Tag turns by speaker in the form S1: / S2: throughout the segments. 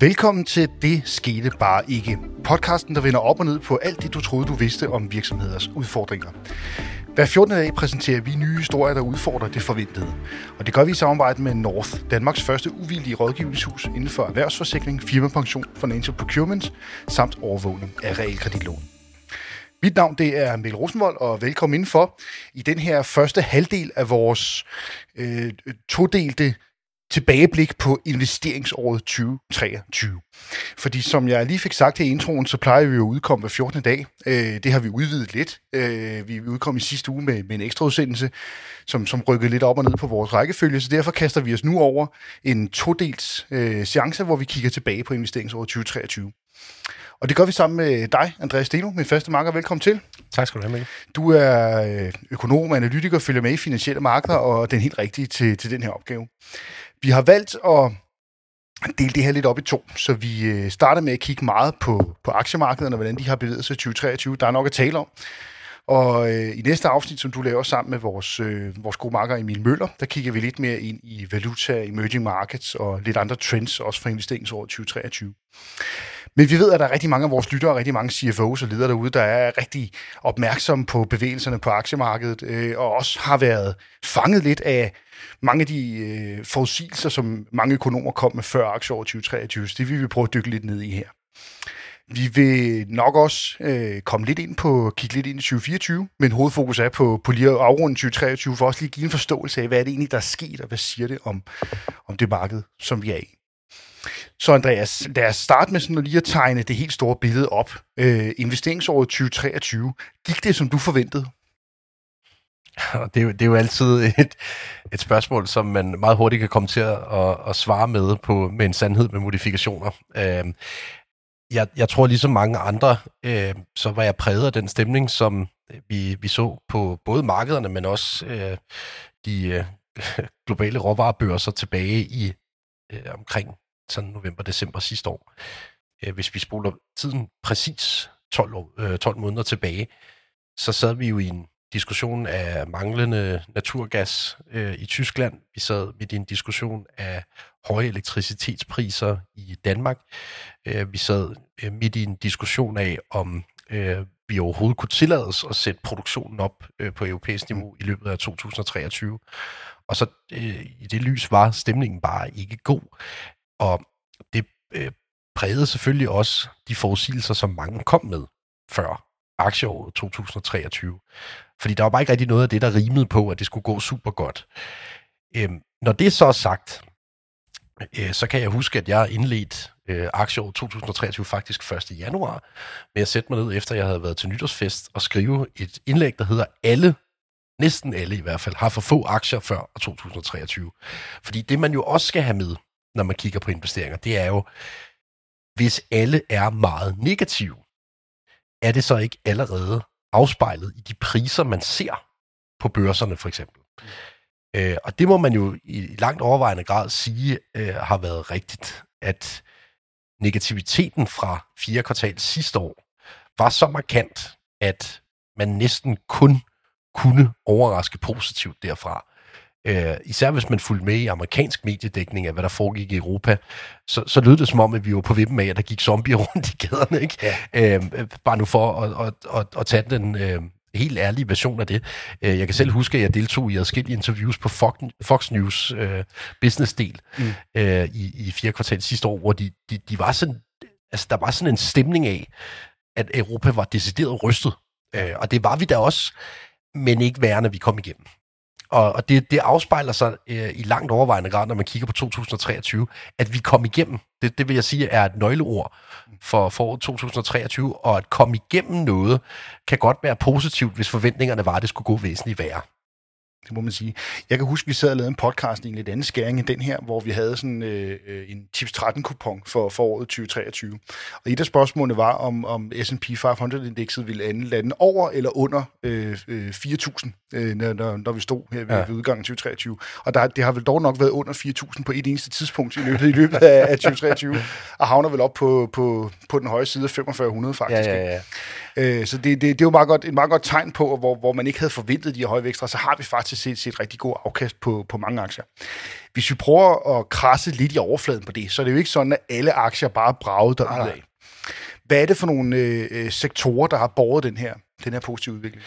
S1: Velkommen til Det skete bare ikke. Podcasten, der vender op og ned på alt det, du troede, du vidste om virksomheders udfordringer. Hver 14. dag præsenterer vi nye historier, der udfordrer det forventede. Og det gør vi i samarbejde med North, Danmarks første uvildige rådgivningshus inden for erhvervsforsikring, firmapension, financial procurement samt overvågning af realkreditlån. Mit navn det er Mikkel Rosenvold, og velkommen indenfor i den her første halvdel af vores øh, todelte tilbageblik på investeringsåret 2023. Fordi som jeg lige fik sagt i introen, så plejer vi jo at udkomme hver 14. dag. Øh, det har vi udvidet lidt. Øh, vi udkom i sidste uge med, med en ekstra udsendelse, som, som rykkede lidt op og ned på vores rækkefølge, så derfor kaster vi os nu over en todels øh, seance, hvor vi kigger tilbage på investeringsåret 2023. Og det gør vi sammen med dig, Andreas Steno, min faste marker. Velkommen til.
S2: Tak skal du have, Mikkel.
S1: Du er øh, økonom, analytiker, følger med i finansielle markeder, og den helt rigtige til, til den her opgave. Vi har valgt at dele det her lidt op i to, så vi øh, starter med at kigge meget på, på aktiemarkederne, og hvordan de har bevæget sig i 2023. Der er nok at tale om. Og øh, i næste afsnit, som du laver sammen med vores, øh, vores gode marker Emil Møller, der kigger vi lidt mere ind i valuta, emerging markets og lidt andre trends, også for investeringsåret 2023. Men vi ved, at der er rigtig mange af vores lyttere, og rigtig mange CFO's og ledere derude, der er rigtig opmærksomme på bevægelserne på aktiemarkedet, øh, og også har været fanget lidt af mange af de øh, forudsigelser, som mange økonomer kom med før aktieåret 2023. Det vil vi prøve at dykke lidt ned i her. Vi vil nok også øh, komme lidt ind på, kigge lidt ind i 2024, men hovedfokus er på, på lige at afrunde 2023, for også lige give en forståelse af, hvad er det egentlig, der er sket, og hvad siger det om, om det marked, som vi er i. Så Andreas, lad os starte med sådan at lige at tegne det helt store billede op. Øh, investeringsåret 2023, gik det, som du forventede?
S2: Det er, jo, det er jo altid et, et spørgsmål, som man meget hurtigt kan komme til at, at, at svare med på med en sandhed med modifikationer. Øh, jeg, jeg tror ligesom mange andre, øh, så var jeg præget af den stemning, som øh, vi, vi så på både markederne, men også øh, de øh, globale råvarebørser tilbage i øh, omkring sådan november-december sidste år. Øh, hvis vi spoler tiden præcis 12, år, øh, 12 måneder tilbage, så sad vi jo i en diskussion af manglende naturgas øh, i Tyskland. Vi sad midt i en diskussion af høje elektricitetspriser i Danmark. Øh, vi sad øh, midt i en diskussion af, om øh, vi overhovedet kunne tillade os at sætte produktionen op øh, på europæisk niveau i løbet af 2023. Og så øh, i det lys var stemningen bare ikke god. Og det øh, prægede selvfølgelig også de forudsigelser, som mange kom med før aktieåret 2023. Fordi der var bare ikke rigtig noget af det, der rimede på, at det skulle gå super godt. Øhm, når det så er sagt, øh, så kan jeg huske, at jeg indledte øh, aktieåret 2023 faktisk 1. januar med at sætte mig ned, efter jeg havde været til nytårsfest, og skrive et indlæg, der hedder Alle, næsten alle i hvert fald, har for få aktier før 2023. Fordi det, man jo også skal have med, når man kigger på investeringer, det er jo, hvis alle er meget negative, er det så ikke allerede afspejlet i de priser, man ser på børserne for eksempel. Mm. Øh, og det må man jo i langt overvejende grad sige øh, har været rigtigt, at negativiteten fra fire kvartal sidste år var så markant, at man næsten kun kunne overraske positivt derfra. Øh, især hvis man fulgte med i amerikansk mediedækning af, hvad der foregik i Europa, så, så lød det som om, at vi var på vippen af, at der gik zombier rundt i gaderne. Ikke? Ja. Øh, bare nu for at, at, at, at tage den øh, helt ærlige version af det. Øh, jeg kan selv huske, at jeg deltog i adskillige interviews på Fox, Fox News øh, business-del mm. øh, i, i fire kvartal sidste år, hvor de, de, de var sådan, altså, der var sådan en stemning af, at Europa var decideret rystet. Øh, og det var vi da også, men ikke værre, når vi kom igennem. Og, og det, det afspejler sig øh, i langt overvejende grad, når man kigger på 2023, at vi kom igennem. Det, det vil jeg sige er et nøgleord for, for 2023, og at komme igennem noget kan godt være positivt, hvis forventningerne var, at det skulle gå væsentligt værre.
S1: Det må man sige. Jeg kan huske, vi sad og lavede en podcast i en lidt anden skæring end den her, hvor vi havde sådan øh, øh en tips 13 kupon for, for året 2023. Og et af spørgsmålene var, om, om S&P 500-indekset ville lande over eller under øh, øh, 4.000, øh, når, når vi stod her ved, ja. ved udgangen 2023. Og der, det har vel dog nok været under 4.000 på et eneste tidspunkt i løbet, i løbet af, af 2023, og havner vel op på, på, på den høje side af 4500 faktisk. Ja, ja, ja. Øh, så det, det, det er jo meget godt, et meget godt tegn på, hvor, hvor man ikke havde forventet de her høje vækster, så har vi faktisk samlet set set rigtig god afkast på, på mange aktier. Hvis vi prøver at krasse lidt i overfladen på det, så er det jo ikke sådan, at alle aktier bare braget derudad. af. Hvad er det for nogle øh, øh, sektorer, der har båret den her, den her positive udvikling?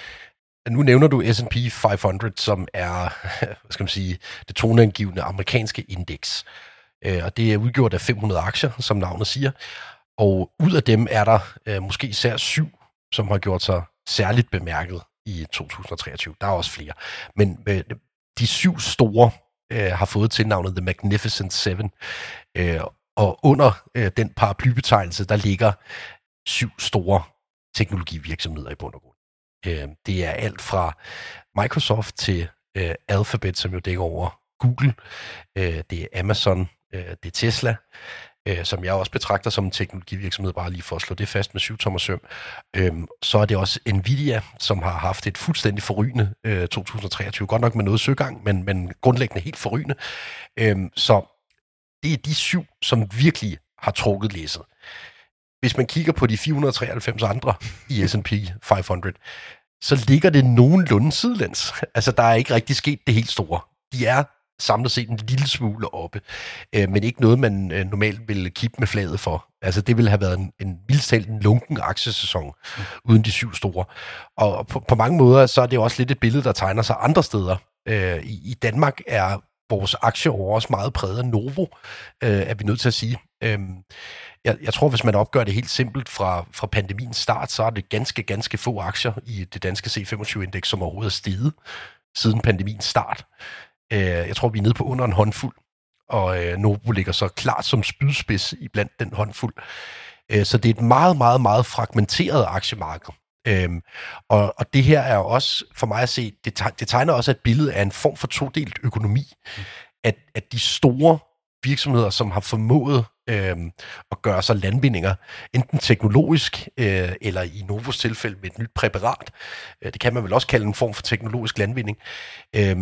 S2: Nu nævner du S&P 500, som er, hvad skal man sige, det toneangivende amerikanske indeks. Øh, og det er udgjort af 500 aktier, som navnet siger. Og ud af dem er der øh, måske især syv, som har gjort sig særligt bemærket i 2023. Der er også flere. Men øh, de syv store øh, har fået tilnavnet The Magnificent Seven. Øh, og under øh, den paraplybetegnelse, der ligger syv store teknologivirksomheder i bund og grund. Øh, det er alt fra Microsoft til øh, Alphabet, som jo dækker over Google. Øh, det er Amazon, øh, det er Tesla, øh, som jeg også betragter som en teknologivirksomhed, bare lige for at slå det fast med syv tommer søm. Øhm, så er det også Nvidia, som har haft et fuldstændig forrygende øh, 2023. Godt nok med noget søgang, men, men grundlæggende helt forrygende. Øhm, så det er de syv, som virkelig har trukket læsset. Hvis man kigger på de 493 andre i S&P 500, så ligger det nogenlunde sidelæns. Altså, der er ikke rigtig sket det helt store. De er samlet set en lille smule oppe, øh, men ikke noget, man øh, normalt ville kippe med flaget for. Altså, det ville have været en, en vildstalt en lunken aktiesæson, mm. uden de syv store. Og på, på mange måder, så er det også lidt et billede, der tegner sig andre steder. Øh, i, I Danmark er vores aktieår også meget præget af Novo, øh, er vi nødt til at sige. Øh, jeg, jeg tror, hvis man opgør det helt simpelt fra, fra pandemiens start, så er det ganske, ganske få aktier i det danske C25-indeks, som overhovedet er steget siden pandemiens start. Øh, jeg tror, vi er nede på under en håndfuld, og øh, Novo ligger så klart som spydspids i blandt den håndfuld. Øh, så det er et meget, meget, meget fragmenteret aktiemarked. Øhm, og, og det her er også, for mig at se, det, det tegner også et billede af en form for todelt økonomi. Mm. At, at de store virksomheder, som har formået øh, at gøre sig landvindinger, enten teknologisk, øh, eller i Novos tilfælde med et nyt præparat, øh, det kan man vel også kalde en form for teknologisk landvinding, øh,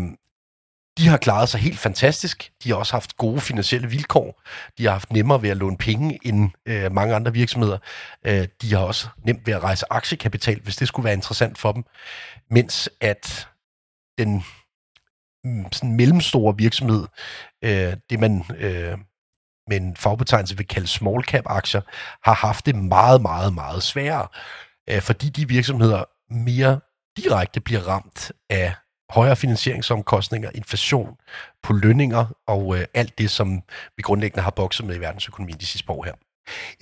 S2: de har klaret sig helt fantastisk. De har også haft gode finansielle vilkår. De har haft nemmere ved at låne penge end øh, mange andre virksomheder. Øh, de har også nemt ved at rejse aktiekapital, hvis det skulle være interessant for dem. Mens at den mm, sådan mellemstore virksomhed, øh, det man øh, med en fagbetegnelse vil kalde small cap aktier, har haft det meget, meget, meget sværere. Øh, fordi de virksomheder mere direkte bliver ramt af højere finansieringsomkostninger, inflation på lønninger og øh, alt det, som vi grundlæggende har bokset med i verdensøkonomien de sidste par år her.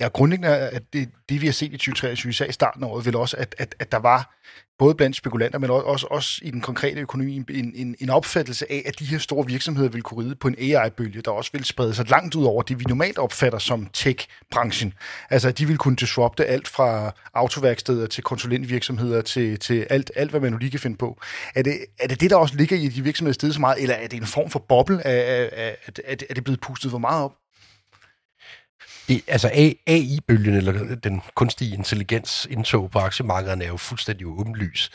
S1: Ja, grundlæggende er det, det, vi har set i 2023, især i starten af året, vel også, at, at, at der var både blandt spekulanter, men også, også i den konkrete økonomi, en, en, en opfattelse af, at de her store virksomheder vil kunne ride på en AI-bølge, der også vil sprede sig langt ud over det, vi normalt opfatter som tech-branchen. Altså, at de vil kunne disrupte alt fra autoværksteder til konsulentvirksomheder til, til alt, alt, hvad man nu lige kan finde på. Er det, er det det, der også ligger i, de virksomheder stedet så meget, eller er det en form for boble, at, at, at, er det blevet pustet for meget op?
S2: Det, altså AI-bølgen, eller den kunstige intelligens indtog på aktiemarkederne, er jo fuldstændig åbenlys.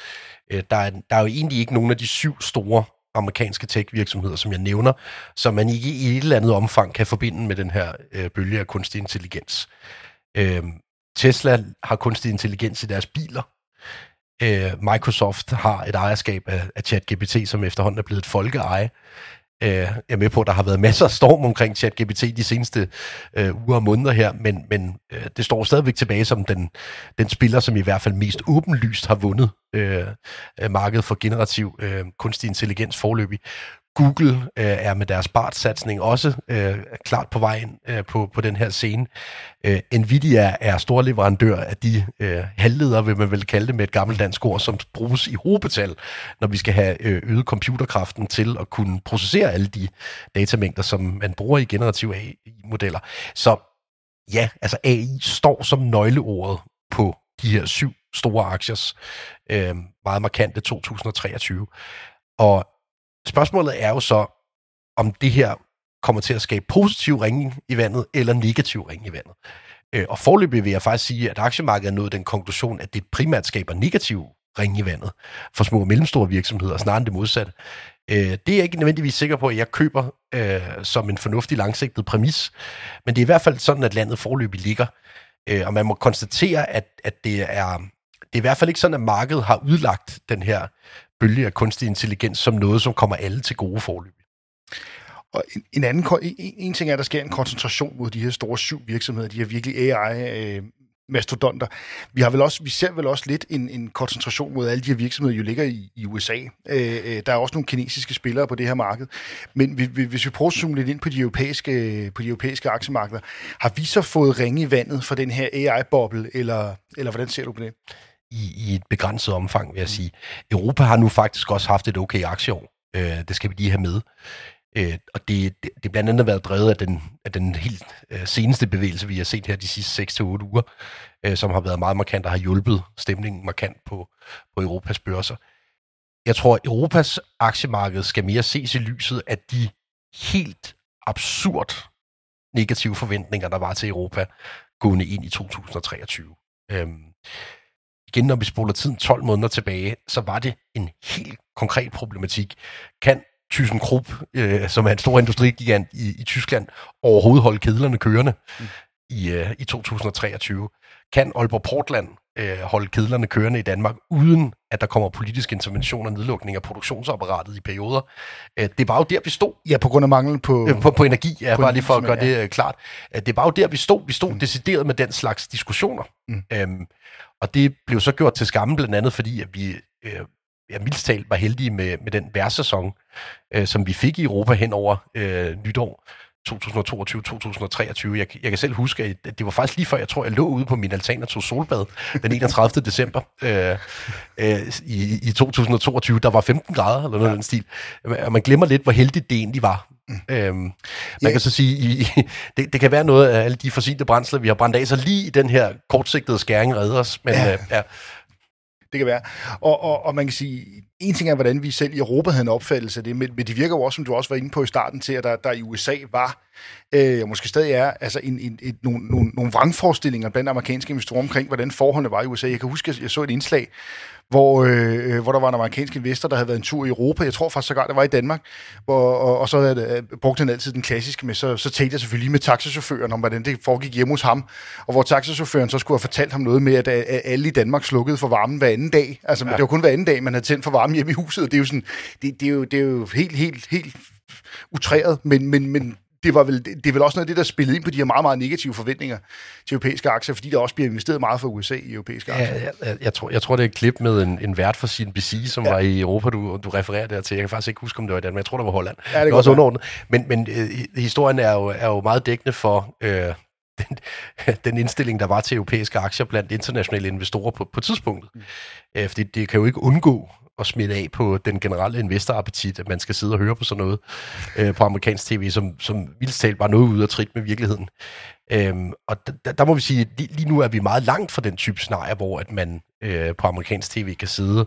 S2: Øh, der er, der er jo egentlig ikke nogen af de syv store amerikanske tech-virksomheder, som jeg nævner, som man ikke i et eller andet omfang kan forbinde med den her øh, bølge af kunstig intelligens. Øh, Tesla har kunstig intelligens i deres biler. Øh, Microsoft har et ejerskab af, af ChatGPT, som efterhånden er blevet et folkeeje. Øh, jeg er med på, at der har været masser af storm omkring ChatGPT de seneste øh, uger og måneder her, men, men øh, det står stadigvæk tilbage som den, den spiller, som i hvert fald mest åbenlyst har vundet øh, øh markedet for generativ øh, kunstig intelligens forløbig. Google øh, er med deres BART-satsning også øh, klart på vej ind øh, på, på den her scene. Øh, Nvidia er stor leverandør af de øh, halvledere, vil man vel kalde det med et gammelt dansk ord, som bruges i hovedbetal, når vi skal have øh, øget computerkraften til at kunne processere alle de datamængder, som man bruger i generative AI-modeller. Så ja, altså AI står som nøgleordet på de her syv store aktiers øh, meget markante 2023. Og Spørgsmålet er jo så, om det her kommer til at skabe positiv ringe i vandet, eller negativ ringe i vandet. Øh, og forløbig vil jeg faktisk sige, at aktiemarkedet er nået den konklusion, at det primært skaber negativ ringe i vandet for små og mellemstore virksomheder, snarere end det modsatte. Øh, det er jeg ikke nødvendigvis sikker på, at jeg køber øh, som en fornuftig langsigtet præmis, men det er i hvert fald sådan, at landet forløbig ligger. Øh, og man må konstatere, at, at det er det er i hvert fald ikke sådan, at markedet har udlagt den her bølge af kunstig intelligens som noget, som kommer alle til gode forløb.
S1: Og en, en anden en, en ting er, at der sker en koncentration mod de her store syv virksomheder, de her virkelig AI øh, mastodonter. Vi har vel også, vi ser vel også lidt en, en koncentration mod alle de her virksomheder, jo ligger i, i USA. Øh, øh, der er også nogle kinesiske spillere på det her marked. Men vi hvis vi prøver at zoome lidt ind på de europæiske, på de europæiske aktiemarkeder, har vi så fået ringe i vandet for den her AI-boble, eller, eller hvordan ser du på det?
S2: I, I et begrænset omfang, vil jeg sige. Europa har nu faktisk også haft et okay aktieår. Øh, det skal vi lige have med. Øh, og det, det, det blandt andet været drevet af den, af den helt øh, seneste bevægelse, vi har set her de sidste 6-8 uger, øh, som har været meget markant og har hjulpet stemningen markant på, på Europas børser. Jeg tror, at Europas aktiemarked skal mere ses i lyset af de helt absurd negative forventninger, der var til Europa gående ind i 2023. Øhm, igen, når vi spoler tiden 12 måneder tilbage, så var det en helt konkret problematik. Kan ThyssenKrupp, øh, som er en stor industrigigant i, i Tyskland, overhovedet holde kedlerne kørende mm. i, øh, i 2023? Kan Aalborg Portland øh, holde kedlerne kørende i Danmark, uden at der kommer politisk intervention og nedlukning af produktionsapparatet i perioder? Øh, det var jo der, vi stod.
S1: Ja, på grund af mangel på...
S2: Øh, på, på energi, ja, på bare lige for at gøre ja. det øh, klart. Øh, det var jo der, vi stod. Vi stod mm. decideret med den slags diskussioner. Mm. Øhm, og det blev så gjort til skamme, blandt andet fordi, at vi øh, ja, mildst talt var heldige med, med den værtsæson, øh, som vi fik i Europa hen over øh, nytår. 2022-2023. Jeg, jeg kan selv huske, at det var faktisk lige før, jeg tror, jeg lå ude på min altan og tog solbad den 31. december øh, øh, i, i 2022. Der var 15 grader, eller noget ja. den stil. Og man glemmer lidt, hvor heldigt det egentlig var. Mm. Øhm, man yeah. kan så sige, i, det, det kan være noget af alle de fossile brændsler, vi har brændt af, så lige i den her kortsigtede skæring redder os. Men ja. Øh, ja,
S1: det kan være. Og, og, og man kan sige, en ting er, hvordan vi selv i Europa havde en opfattelse af det, men, men det virker jo også, som du også var inde på i starten, til at der, der i USA var, øh, og måske stadig er, altså en, en, et, nogle, nogle, nogle vrangforestillinger blandt amerikanske investorer omkring, hvordan forholdene var i USA. Jeg kan huske, at jeg så et indslag, hvor, øh, hvor der var en amerikansk investor, der havde været en tur i Europa. Jeg tror faktisk sågar, det var i Danmark. Hvor, og, og så havde, øh, brugte han altid den klassiske med, så, så talte jeg selvfølgelig med taxachaufføren om, hvordan det foregik hjemme hos ham. Og hvor taxachaufføren så skulle have fortalt ham noget med, at, at alle i Danmark slukkede for varmen hver anden dag. Altså, ja. det var kun hver anden dag, man havde tændt for varmen hjemme i huset. Det er jo, sådan, det, det er jo, det er jo helt, helt, helt utræret, men, men, men det, var vel, det er vel også noget af det, der spillede ind på de her meget, meget negative forventninger til europæiske aktier, fordi der også bliver investeret meget for USA i europæiske aktier.
S2: Ja, jeg, jeg, tror, jeg tror, det er et klip med en, en vært for CNBC, som ja. var i Europa, du, du refererer der til. Jeg kan faktisk ikke huske, om det var i Danmark, men jeg tror, det var Holland. Ja, det, det var også underordnet. Men, men øh, historien er jo, er jo meget dækkende for... Øh, den, den indstilling, der var til europæiske aktier blandt internationale investorer på, på tidspunktet. Mm. Øh, fordi det kan jo ikke undgå at smitte af på den generelle investorappetit, at man skal sidde og høre på sådan noget øh, på amerikansk tv, som, som vildt talt var noget ude af trit med virkeligheden. Øhm, og der, der må vi sige, at lige, lige nu er vi meget langt fra den type scenarie, hvor at man øh, på amerikansk tv kan sidde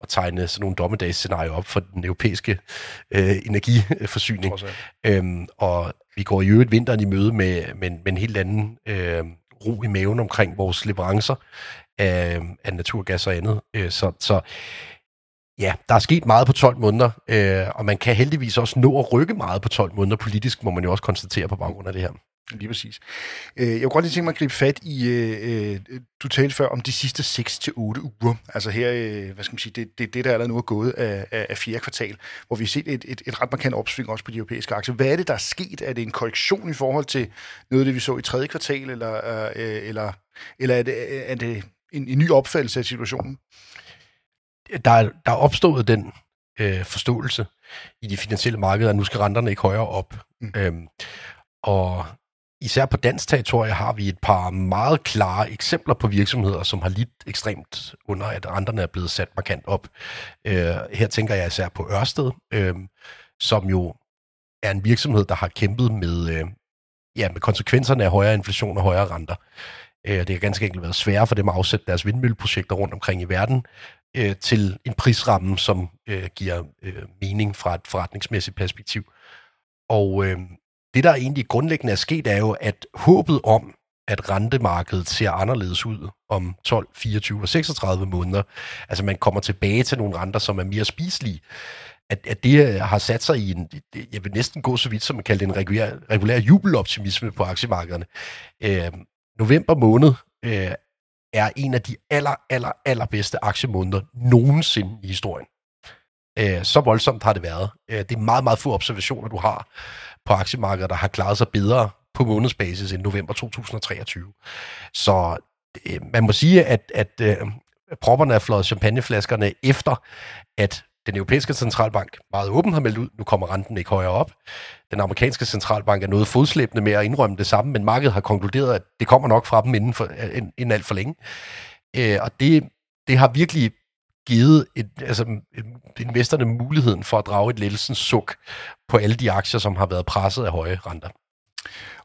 S2: og tegne sådan nogle dommedagsscenarier op for den europæiske øh, energiforsyning. Øhm, og vi går i øvrigt vinteren i møde med, med, med en helt anden øh, ro i maven omkring vores leverancer af, af naturgas og andet. Øh, så, så Ja, der er sket meget på 12 måneder, øh, og man kan heldigvis også nå at rykke meget på 12 måneder politisk, må man jo også konstatere på baggrund af det her.
S1: Lige præcis. Øh, jeg kunne godt lige tænke mig at gribe fat i, øh, øh du talte før om de sidste 6-8 uger. Altså her, øh, hvad skal man sige, det, det, det der allerede nu er gået af, af, af fjerde kvartal, hvor vi har set et, et, et ret markant opsving også på de europæiske aktier. Hvad er det, der er sket? Er det en korrektion i forhold til noget af det, vi så i tredje kvartal, eller, eller, eller er det, er det en, en ny opfattelse af situationen?
S2: Der, er, der er opstået den øh, forståelse i de finansielle markeder, at nu skal renterne ikke højere op. Mm. Øhm, og især på dansk territorie har vi et par meget klare eksempler på virksomheder, som har lidt ekstremt under, at renterne er blevet sat markant op. Øh, her tænker jeg især på Ørsted, øh, som jo er en virksomhed, der har kæmpet med, øh, ja, med konsekvenserne af højere inflation og højere renter. Øh, det har ganske enkelt været sværere for dem at afsætte deres vindmølleprojekter rundt omkring i verden, øh, til en prisramme, som øh, giver øh, mening fra et forretningsmæssigt perspektiv. Og øh, det, der egentlig grundlæggende er sket, er jo, at håbet om, at rentemarkedet ser anderledes ud om 12, 24 og 36 måneder, altså man kommer tilbage til nogle renter, som er mere spiselige, at, at det øh, har sat sig i en, jeg vil næsten gå så vidt, som man kalder det en regulær, regulær jubeloptimisme på aktiemarkederne. Øh, november måned øh, er en af de aller, aller, aller bedste aktiemåneder nogensinde i historien. Øh, så voldsomt har det været. Øh, det er meget, meget få observationer, du har på aktiemarkedet, der har klaret sig bedre på månedsbasis end november 2023. Så øh, man må sige, at, at øh, propperne er flået champagneflaskerne efter, at den europæiske centralbank meget åben har meldt ud, nu kommer renten ikke højere op. Den amerikanske centralbank er noget fodslæbende med at indrømme det samme, men markedet har konkluderet, at det kommer nok fra dem inden, for, øh, inden alt for længe. Øh, og det, det har virkelig givet et, altså, øh, investorerne muligheden for at drage et lettelsens suk på alle de aktier, som har været presset af høje renter.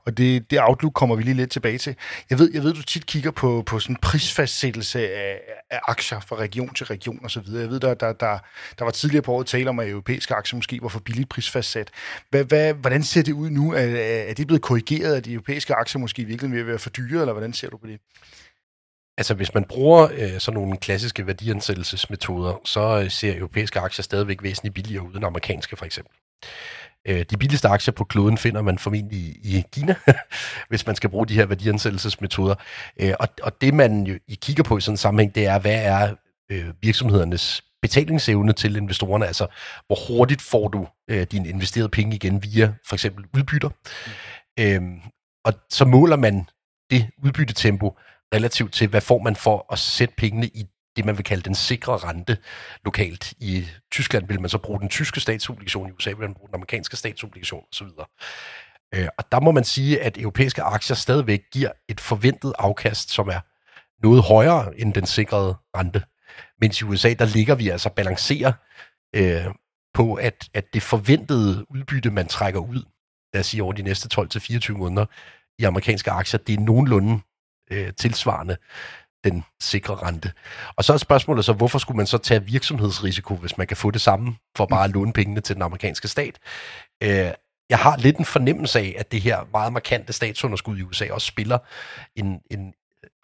S1: Og det, det outlook kommer vi lige lidt tilbage til. Jeg ved, jeg ved du tit kigger på, på sådan prisfastsættelse af, af aktier fra region til region osv. Jeg ved, der, der, der, der var tidligere på året tale om, at europæiske aktier måske var for billigt prisfastsat. Hvad, hvad, hvordan ser det ud nu? Er, er det blevet korrigeret, at de europæiske aktier måske virkelig vil være for dyre, eller hvordan ser du på det?
S2: Altså, hvis man bruger øh, sådan nogle klassiske værdiansættelsesmetoder, så øh, ser europæiske aktier stadigvæk væsentligt billigere ud end amerikanske, for eksempel. Øh, de billigste aktier på kloden finder man formentlig i Kina, hvis man skal bruge de her værdiansættelsesmetoder. Øh, og, og det, man jo I kigger på i sådan en sammenhæng, det er, hvad er øh, virksomhedernes betalingsevne til investorerne, altså hvor hurtigt får du øh, dine investerede penge igen via for eksempel udbytter. Mm. Øhm, og så måler man det udbyttetempo relativt til, hvad får man for at sætte pengene i det, man vil kalde den sikre rente lokalt. I Tyskland vil man så bruge den tyske statsobligation, i USA vil man bruge den amerikanske statsobligation osv. Øh, og der må man sige, at europæiske aktier stadigvæk giver et forventet afkast, som er noget højere end den sikrede rente. Mens i USA, der ligger vi altså balancerer øh, på, at, at det forventede udbytte, man trækker ud, lad os sige over de næste 12-24 måneder i amerikanske aktier, det er nogenlunde øh, tilsvarende den sikre rente. Og så er spørgsmålet så, hvorfor skulle man så tage virksomhedsrisiko, hvis man kan få det samme for bare at låne pengene til den amerikanske stat? Øh, jeg har lidt en fornemmelse af, at det her meget markante statsunderskud i USA også spiller en, en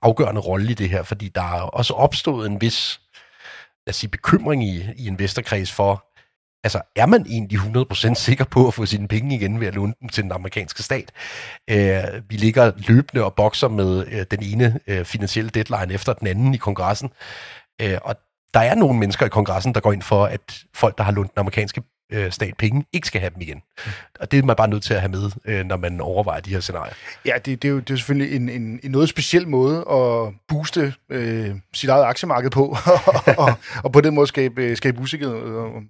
S2: afgørende rolle i det her, fordi der er også opstået en vis lad os sige, bekymring i, i investorkreds for, altså er man egentlig 100% sikker på at få sine penge igen ved at låne dem til den amerikanske stat? Øh, vi ligger løbende og bokser med øh, den ene øh, finansielle deadline efter den anden i kongressen, øh, og der er nogle mennesker i kongressen, der går ind for, at folk, der har lånt den amerikanske øh, stat penge, ikke skal have dem igen. Mm. Og det er man bare nødt til at have med, øh, når man overvejer de her scenarier.
S1: Ja, det, det, er jo det er selvfølgelig en, en, en noget speciel måde at booste øh, sit eget aktiemarked på, og, og, og på den måde skabe, skabe usikkerhed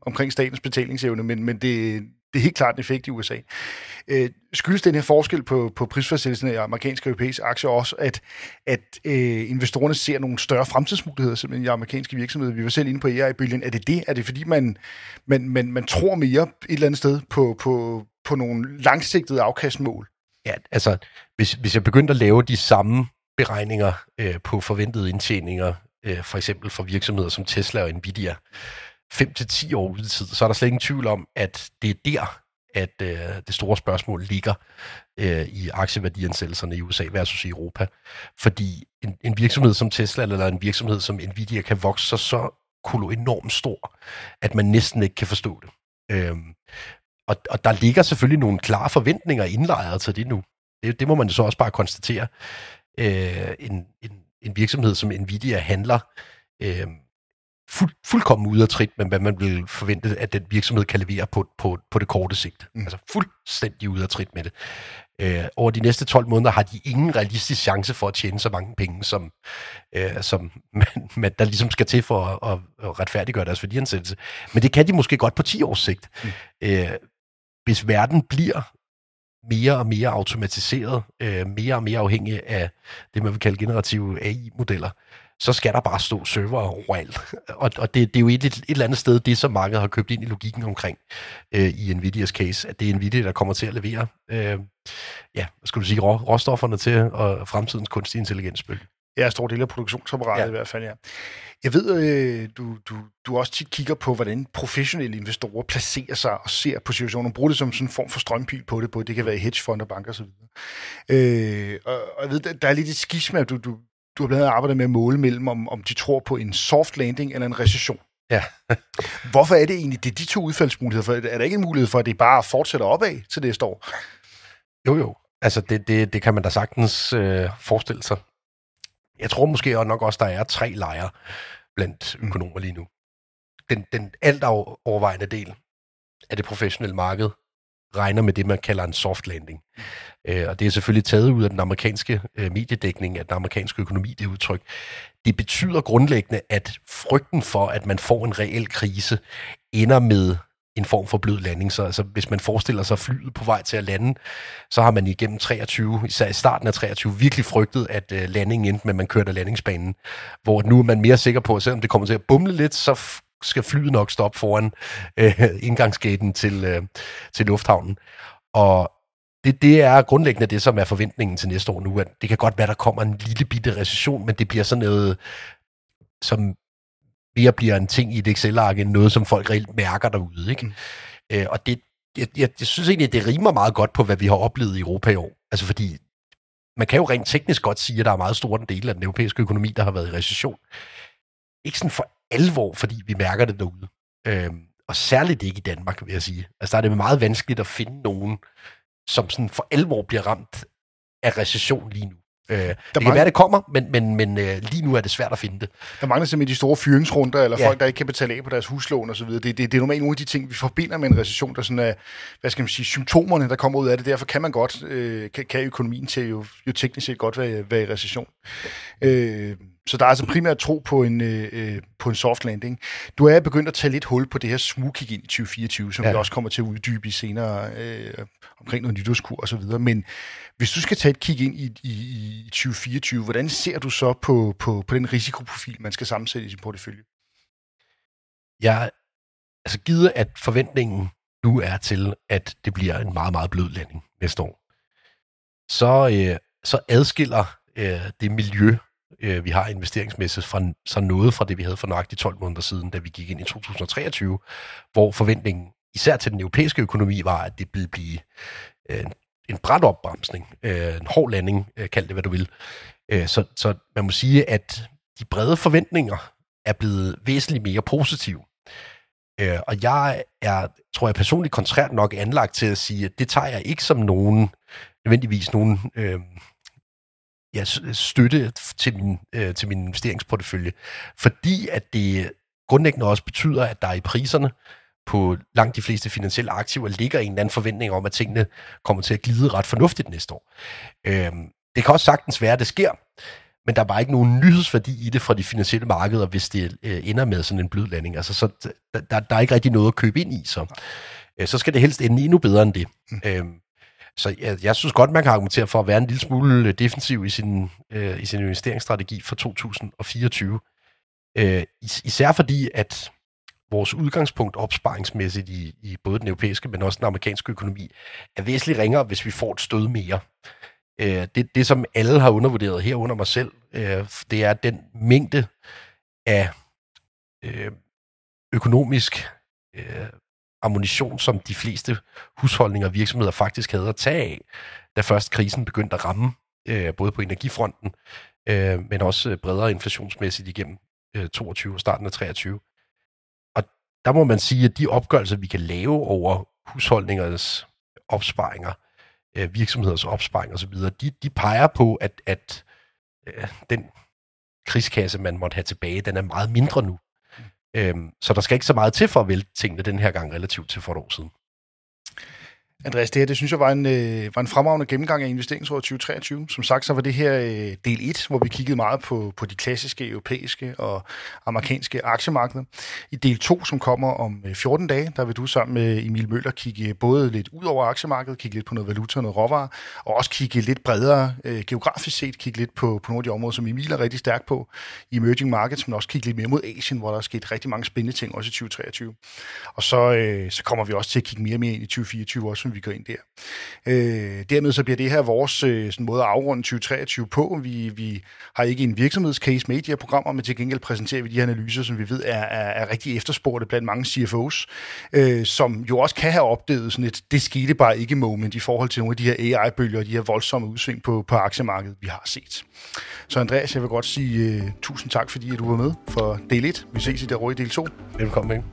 S1: omkring statens betalingsevne, men, men det, det er helt klart en effekt i USA. Øh, skyldes den her forskel på, på prisfastsættelsen af amerikanske og europæiske aktier også, at, at øh, investorerne ser nogle større fremtidsmuligheder simpelthen i amerikanske virksomheder? Vi var selv inde på AI-bølgen. Er det det? Er det fordi, man, man, man, man tror mere et eller andet sted på, på, på nogle langsigtede afkastmål?
S2: Ja, altså, hvis, hvis jeg begyndte at lave de samme beregninger øh, på forventede indtjeninger, øh, for eksempel for virksomheder som Tesla og Nvidia, 5 til 10 år ude i tid, så er der slet ingen tvivl om, at det er der, at øh, det store spørgsmål ligger øh, i aktieværdiansættelserne i USA versus i Europa. Fordi en, en virksomhed som Tesla eller en virksomhed som Nvidia kan vokse sig så kolo enormt stor, at man næsten ikke kan forstå det. Øhm, og, og der ligger selvfølgelig nogle klare forventninger indlejret til det nu. Det, det må man så også bare konstatere. Øh, en, en, en virksomhed som Nvidia handler øh, fuld, fuldkommen ude af trit med, hvad man vil forvente, at den virksomhed kan levere på, på, på det korte sigt. Mm. Altså fuldstændig ude af trit med det. Øh, over de næste 12 måneder har de ingen realistisk chance for at tjene så mange penge, som, øh, som man, man, der ligesom skal til for at, at, at retfærdiggøre deres værdiansættelse. Men det kan de måske godt på 10 års sigt. Mm. Øh, hvis verden bliver mere og mere automatiseret, øh, mere og mere afhængig af det, man vil kalde generative AI-modeller, så skal der bare stå server overalt. Og, og det, det er jo et, et eller andet sted, det som markedet har købt ind i logikken omkring øh, i Nvidias case, at det er Nvidia, der kommer til at levere øh, ja, hvad skal du sige, rå, råstofferne til og fremtidens kunstig intelligensbølge.
S1: Ja, stor del af produktionsapparatet ja. i hvert fald, ja. Jeg ved, øh, du, du, du også tit kigger på, hvordan professionelle investorer placerer sig og ser på situationen, og bruger det som sådan en form for strømpil på det, på det kan være hedgefond og banker osv. Øh, og, og jeg ved, der er lidt et skisma, du, du, du har blandt andet arbejdet med at måle mellem, om, om de tror på en soft landing eller en recession.
S2: Ja.
S1: Hvorfor er det egentlig, det er de to udfaldsmuligheder? For er der ikke en mulighed for, at det bare fortsætter opad til det står?
S2: Jo, jo. Altså, det, det, det kan man da sagtens øh, forestille sig. Jeg tror måske også nok også, der er tre lejre blandt mm. økonomer lige nu. den, den alt overvejende del af det professionelle marked regner med det, man kalder en soft landing. Øh, og det er selvfølgelig taget ud af den amerikanske øh, mediedækning, af den amerikanske økonomi, det udtryk. Det betyder grundlæggende, at frygten for, at man får en reel krise, ender med en form for blød landing. Så altså, hvis man forestiller sig flyet på vej til at lande, så har man igennem 23, især i starten af 23, virkelig frygtet, at øh, landingen endte med, at man kørte af landingsbanen. Hvor nu er man mere sikker på, at selvom det kommer til at bumle lidt, så skal flyet nok stoppe foran uh, indgangsgaten til, uh, til lufthavnen. Og det, det er grundlæggende det, som er forventningen til næste år nu. At det kan godt være, der kommer en lille bitte recession, men det bliver sådan noget, som mere bliver en ting i et Excel-ark, end noget, som folk reelt mærker derude. Ikke? Mm. Øh, og det, jeg, jeg, jeg synes egentlig, at det rimer meget godt på, hvad vi har oplevet i Europa i år. Altså fordi, man kan jo rent teknisk godt sige, at der er meget stor en del af den europæiske økonomi, der har været i recession. Ikke sådan for alvor, fordi vi mærker det derude. Øh, og særligt ikke i Danmark, vil jeg sige. Altså der er det meget vanskeligt at finde nogen, som sådan for alvor bliver ramt af recession lige nu. Øh, det mangler, kan være, det kommer, men, men, men øh, lige nu er det svært at finde det.
S1: Der mangler simpelthen de store fyringsrunder, eller ja. folk, der ikke kan betale af på deres huslån osv. Det, det, det er normalt nogle af de ting, vi forbinder med en recession, der sådan er, hvad skal man sige, symptomerne, der kommer ud af det. Derfor kan man godt, øh, kan, kan økonomien til jo, jo teknisk set godt være, være i recession. Øh, så der er altså primært tro på en, øh, øh, på en soft landing. Du er begyndt at tage lidt hul på det her smug ind i 2024, som ja. vi også kommer til at uddybe senere øh, omkring noget nytårskur og så videre. Men hvis du skal tage et kig ind i, i, i 2024, hvordan ser du så på, på, på den risikoprofil, man skal sammensætte i sin portefølje?
S2: Ja, altså givet at forventningen nu er til, at det bliver en meget, meget blød landing næste år, så, øh, så adskiller øh, det miljø, øh, vi har investeringsmæssigt, fra, så noget fra det, vi havde for nøjagtigt 12 måneder siden, da vi gik ind i 2023, hvor forventningen især til den europæiske økonomi var, at det ville blive øh, en bræt opbremsning, øh, en hård landing, øh, kald det hvad du vil. Øh, så, så man må sige, at de brede forventninger er blevet væsentligt mere positive. Øh, og jeg er, tror jeg personligt, kontrært nok anlagt til at sige, at det tager jeg ikke som nogen, nødvendigvis nogen øh, ja, støtte til min, øh, til min investeringsportefølje, fordi at det grundlæggende også betyder, at der i priserne på langt de fleste finansielle aktiver ligger en eller anden forventning om, at tingene kommer til at glide ret fornuftigt næste år. Øh, det kan også sagtens være, at det sker, men der er bare ikke nogen nyhedsværdi i det fra de finansielle markeder, hvis det øh, ender med sådan en blød landing. Altså, så der, der er ikke rigtig noget at købe ind i, så, øh, så skal det helst ende endnu bedre end det. Mm. Øh, så jeg, jeg synes godt, man kan argumentere for at være en lille smule øh, defensiv i sin, øh, i sin investeringsstrategi for 2024. Øh, is, især fordi, at vores udgangspunkt opsparingsmæssigt i, i både den europæiske, men også den amerikanske økonomi, er væsentligt ringere, hvis vi får et stød mere. Øh, det, det, som alle har undervurderet herunder mig selv, øh, det er den mængde af øh, økonomisk øh, ammunition, som de fleste husholdninger og virksomheder faktisk havde at tage af, da først krisen begyndte at ramme, øh, både på energifronten, øh, men også øh, bredere inflationsmæssigt igennem øh, 22 og starten af 23. Og der må man sige, at de opgørelser, vi kan lave over husholdningernes opsparinger, øh, virksomheders opsparing osv., de, de peger på, at, at øh, den krigskasse, man måtte have tilbage, den er meget mindre nu, Øhm, så der skal ikke så meget til for at vælte tingene den her gang relativt til for et år siden.
S1: Andreas, det her, det synes jeg var en, øh, var en fremragende gennemgang af investeringsåret 2023. Som sagt, så var det her øh, del 1, hvor vi kiggede meget på, på de klassiske europæiske og amerikanske aktiemarkeder. I del 2, som kommer om øh, 14 dage, der vil du sammen med Emil Møller kigge både lidt ud over aktiemarkedet, kigge lidt på noget valuta og noget råvarer, og også kigge lidt bredere øh, geografisk set, kigge lidt på, på nogle af de områder, som Emil er rigtig stærk på i emerging markets, men også kigge lidt mere mod Asien, hvor der er sket rigtig mange spændende ting også i 2023. Og så, øh, så kommer vi også til at kigge mere og mere ind i 2024 også, som vi går ind der. Øh, dermed så bliver det her vores øh, sådan måde at afrunde 2023 på. Vi, vi har ikke en virksomhedscase med i de her programmer, men til gengæld præsenterer vi de her analyser, som vi ved er, er, er rigtig efterspurgte blandt mange CFO's, øh, som jo også kan have opdaget sådan et, det skete bare ikke moment i forhold til nogle af de her AI-bølger og de her voldsomme udsving på, på aktiemarkedet, vi har set. Så Andreas, jeg vil godt sige uh, tusind tak, fordi at du var med for del 1. Vi ses i der i del 2.
S2: Velkommen.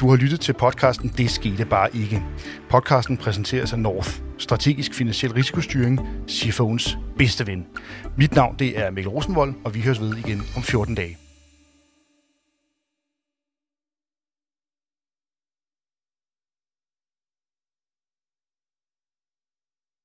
S1: Du har lyttet til podcasten Det skete bare ikke. Podcasten præsenteres af North, strategisk finansiel risikostyring, CFO'ens bedste ven. Mit navn det er Mikkel Rosenvold, og vi høres ved igen om 14 dage.